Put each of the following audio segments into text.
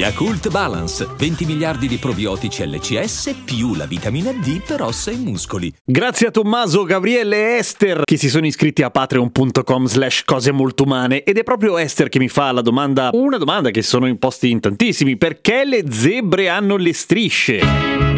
Yakult Balance, 20 miliardi di probiotici LCS più la vitamina D per ossa e muscoli. Grazie a Tommaso, Gabriele e Esther che si sono iscritti a patreon.com slash cose molto umane ed è proprio Esther che mi fa la domanda, una domanda che sono imposti in tantissimi, perché le zebre hanno le strisce?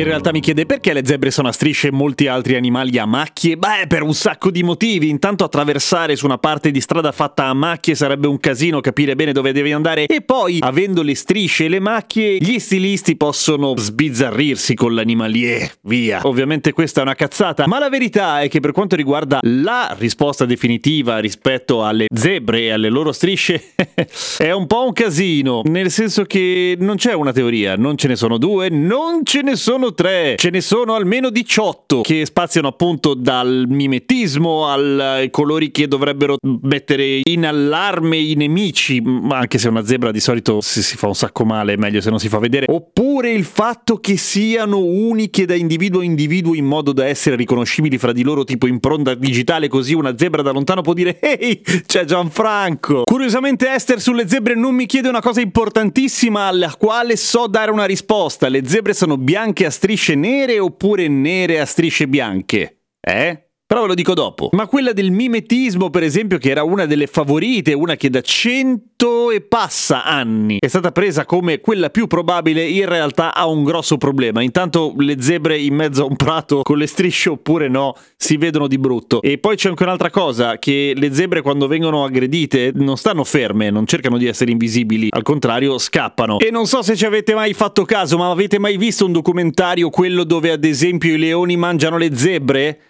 In realtà mi chiede perché le zebre sono a strisce e molti altri animali a macchie? Beh, per un sacco di motivi. Intanto attraversare su una parte di strada fatta a macchie sarebbe un casino capire bene dove devi andare e poi, avendo le strisce e le macchie, gli stilisti possono sbizzarrirsi con l'animalier. Via. Ovviamente questa è una cazzata, ma la verità è che per quanto riguarda la risposta definitiva rispetto alle zebre e alle loro strisce, è un po' un casino, nel senso che non c'è una teoria, non ce ne sono due, non ce ne sono sono tre, ce ne sono almeno 18 che spaziano appunto dal mimetismo ai colori che dovrebbero mettere in allarme i nemici, anche se una zebra di solito se si fa un sacco male è meglio se non si fa vedere, oppure il fatto che siano uniche da individuo a individuo in modo da essere riconoscibili fra di loro tipo impronta digitale così una zebra da lontano può dire ehi c'è Gianfranco. Curiosamente Esther sulle zebre non mi chiede una cosa importantissima alla quale so dare una risposta, le zebre sono bianche a strisce nere oppure nere a strisce bianche? Eh? Però ve lo dico dopo. Ma quella del mimetismo, per esempio, che era una delle favorite, una che da cento e passa anni è stata presa come quella più probabile, in realtà ha un grosso problema. Intanto le zebre in mezzo a un prato con le strisce oppure no, si vedono di brutto. E poi c'è anche un'altra cosa, che le zebre quando vengono aggredite non stanno ferme, non cercano di essere invisibili, al contrario scappano. E non so se ci avete mai fatto caso, ma avete mai visto un documentario, quello dove ad esempio i leoni mangiano le zebre?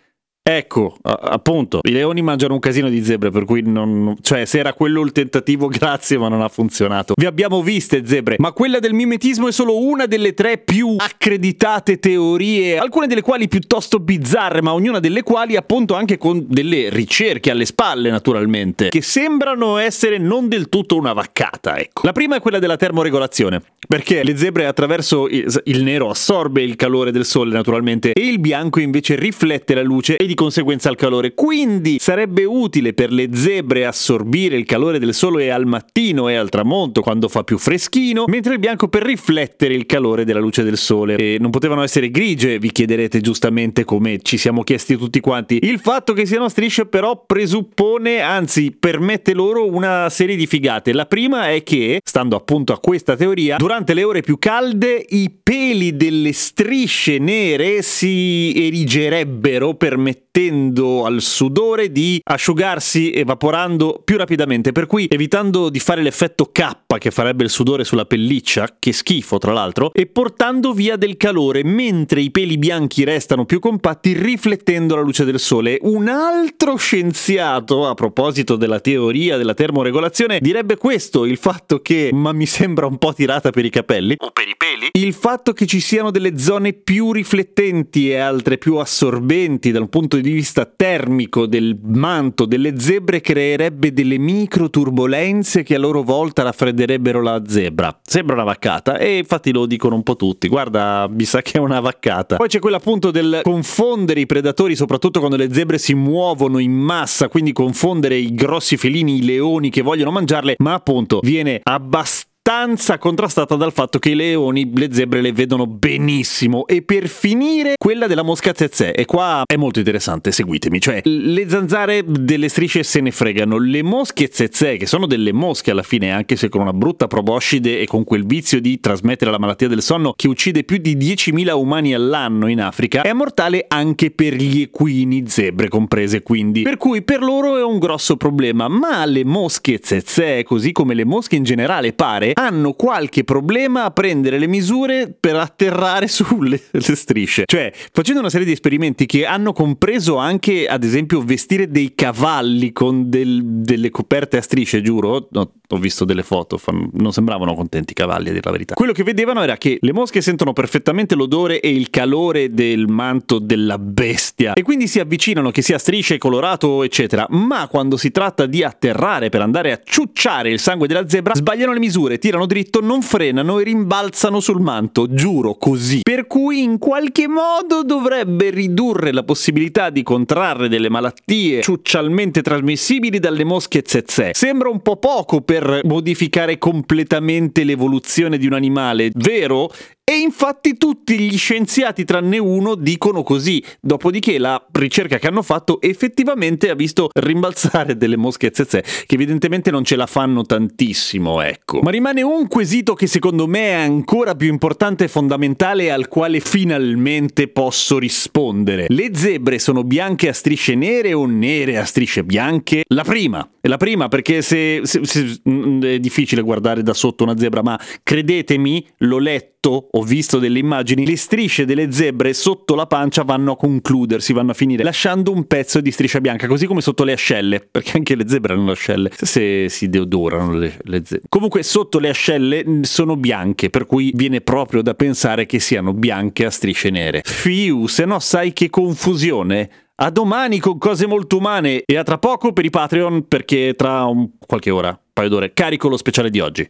Ecco, appunto, i leoni mangiano un casino di zebre, per cui non, cioè se era quello il tentativo, grazie, ma non ha funzionato. Vi abbiamo viste zebre, ma quella del mimetismo è solo una delle tre più accreditate teorie, alcune delle quali piuttosto bizzarre, ma ognuna delle quali appunto anche con delle ricerche alle spalle, naturalmente, che sembrano essere non del tutto una vaccata, ecco. La prima è quella della termoregolazione, perché le zebre attraverso il, il nero assorbe il calore del sole, naturalmente, e il bianco invece riflette la luce e di conseguenza il calore. Quindi sarebbe utile per le zebre assorbire il calore del sole al mattino e al tramonto quando fa più freschino, mentre il bianco per riflettere il calore della luce del sole. E non potevano essere grigie, vi chiederete giustamente come ci siamo chiesti tutti quanti. Il fatto che siano strisce però presuppone, anzi permette loro una serie di figate. La prima è che, stando appunto a questa teoria, durante le ore più calde i peli delle strisce nere si erigerebbero permettendo permettendo al sudore di asciugarsi evaporando più rapidamente, per cui evitando di fare l'effetto K che farebbe il sudore sulla pelliccia, che schifo tra l'altro, e portando via del calore mentre i peli bianchi restano più compatti riflettendo la luce del sole. Un altro scienziato, a proposito della teoria della termoregolazione, direbbe questo, il fatto che, ma mi sembra un po' tirata per i capelli, o per i peli, il fatto che ci siano delle zone più riflettenti e altre più assorbenti dal punto di vista termico del manto delle zebre creerebbe delle micro turbolenze che a loro volta raffredderebbero la zebra. Sembra una vaccata e infatti lo dicono un po' tutti. Guarda, mi sa che è una vaccata. Poi c'è quella appunto del confondere i predatori, soprattutto quando le zebre si muovono in massa, quindi confondere i grossi felini, i leoni che vogliono mangiarle, ma appunto viene abbastanza abbastanza contrastata dal fatto che i leoni le zebre le vedono benissimo. E per finire quella della mosca zezè e qua è molto interessante seguitemi cioè le zanzare delle strisce se ne fregano. Le mosche zezè che sono delle mosche alla fine anche se con una brutta proboscide e con quel vizio di trasmettere la malattia del sonno che uccide più di 10.000 umani all'anno in Africa è mortale anche per gli equini zebre comprese quindi. Per cui per loro è un grosso problema. Ma le mosche zezè così come le mosche in generale pare hanno qualche problema a prendere le misure per atterrare sulle strisce. Cioè, facendo una serie di esperimenti che hanno compreso anche, ad esempio, vestire dei cavalli con del, delle coperte a strisce, giuro, no, ho visto delle foto, non sembravano contenti i cavalli a dire la verità. Quello che vedevano era che le mosche sentono perfettamente l'odore e il calore del manto della bestia e quindi si avvicinano che sia strisce, colorato, eccetera, ma quando si tratta di atterrare per andare a ciucciare il sangue della zebra, sbagliano le misure, tirano dritto, non frenano e rimbalzano sul manto, giuro, così. Per cui in qualche modo dovrebbe ridurre la possibilità di contrarre delle malattie ciuccialmente trasmissibili dalle mosche zezze. Sembra un po' poco per modificare completamente l'evoluzione di un animale, vero? E infatti tutti gli scienziati tranne uno dicono così, dopodiché la ricerca che hanno fatto effettivamente ha visto rimbalzare delle mosche zezze, che evidentemente non ce la fanno tantissimo, ecco. Ma rimane un quesito che secondo me è ancora più importante e fondamentale al quale finalmente posso rispondere. Le zebre sono bianche a strisce nere o nere a strisce bianche? La prima, la prima perché se, se, se mm, è difficile guardare da sotto una zebra, ma credetemi, l'ho letto ho visto delle immagini, le strisce delle zebre sotto la pancia vanno a concludersi, vanno a finire, lasciando un pezzo di striscia bianca, così come sotto le ascelle, perché anche le zebre hanno le ascelle, se si deodorano le, le zebre. Comunque sotto le ascelle sono bianche, per cui viene proprio da pensare che siano bianche a strisce nere. Fiu, se no sai che confusione. A domani con cose molto umane e a tra poco per i Patreon perché tra un qualche ora, un paio d'ore, carico lo speciale di oggi.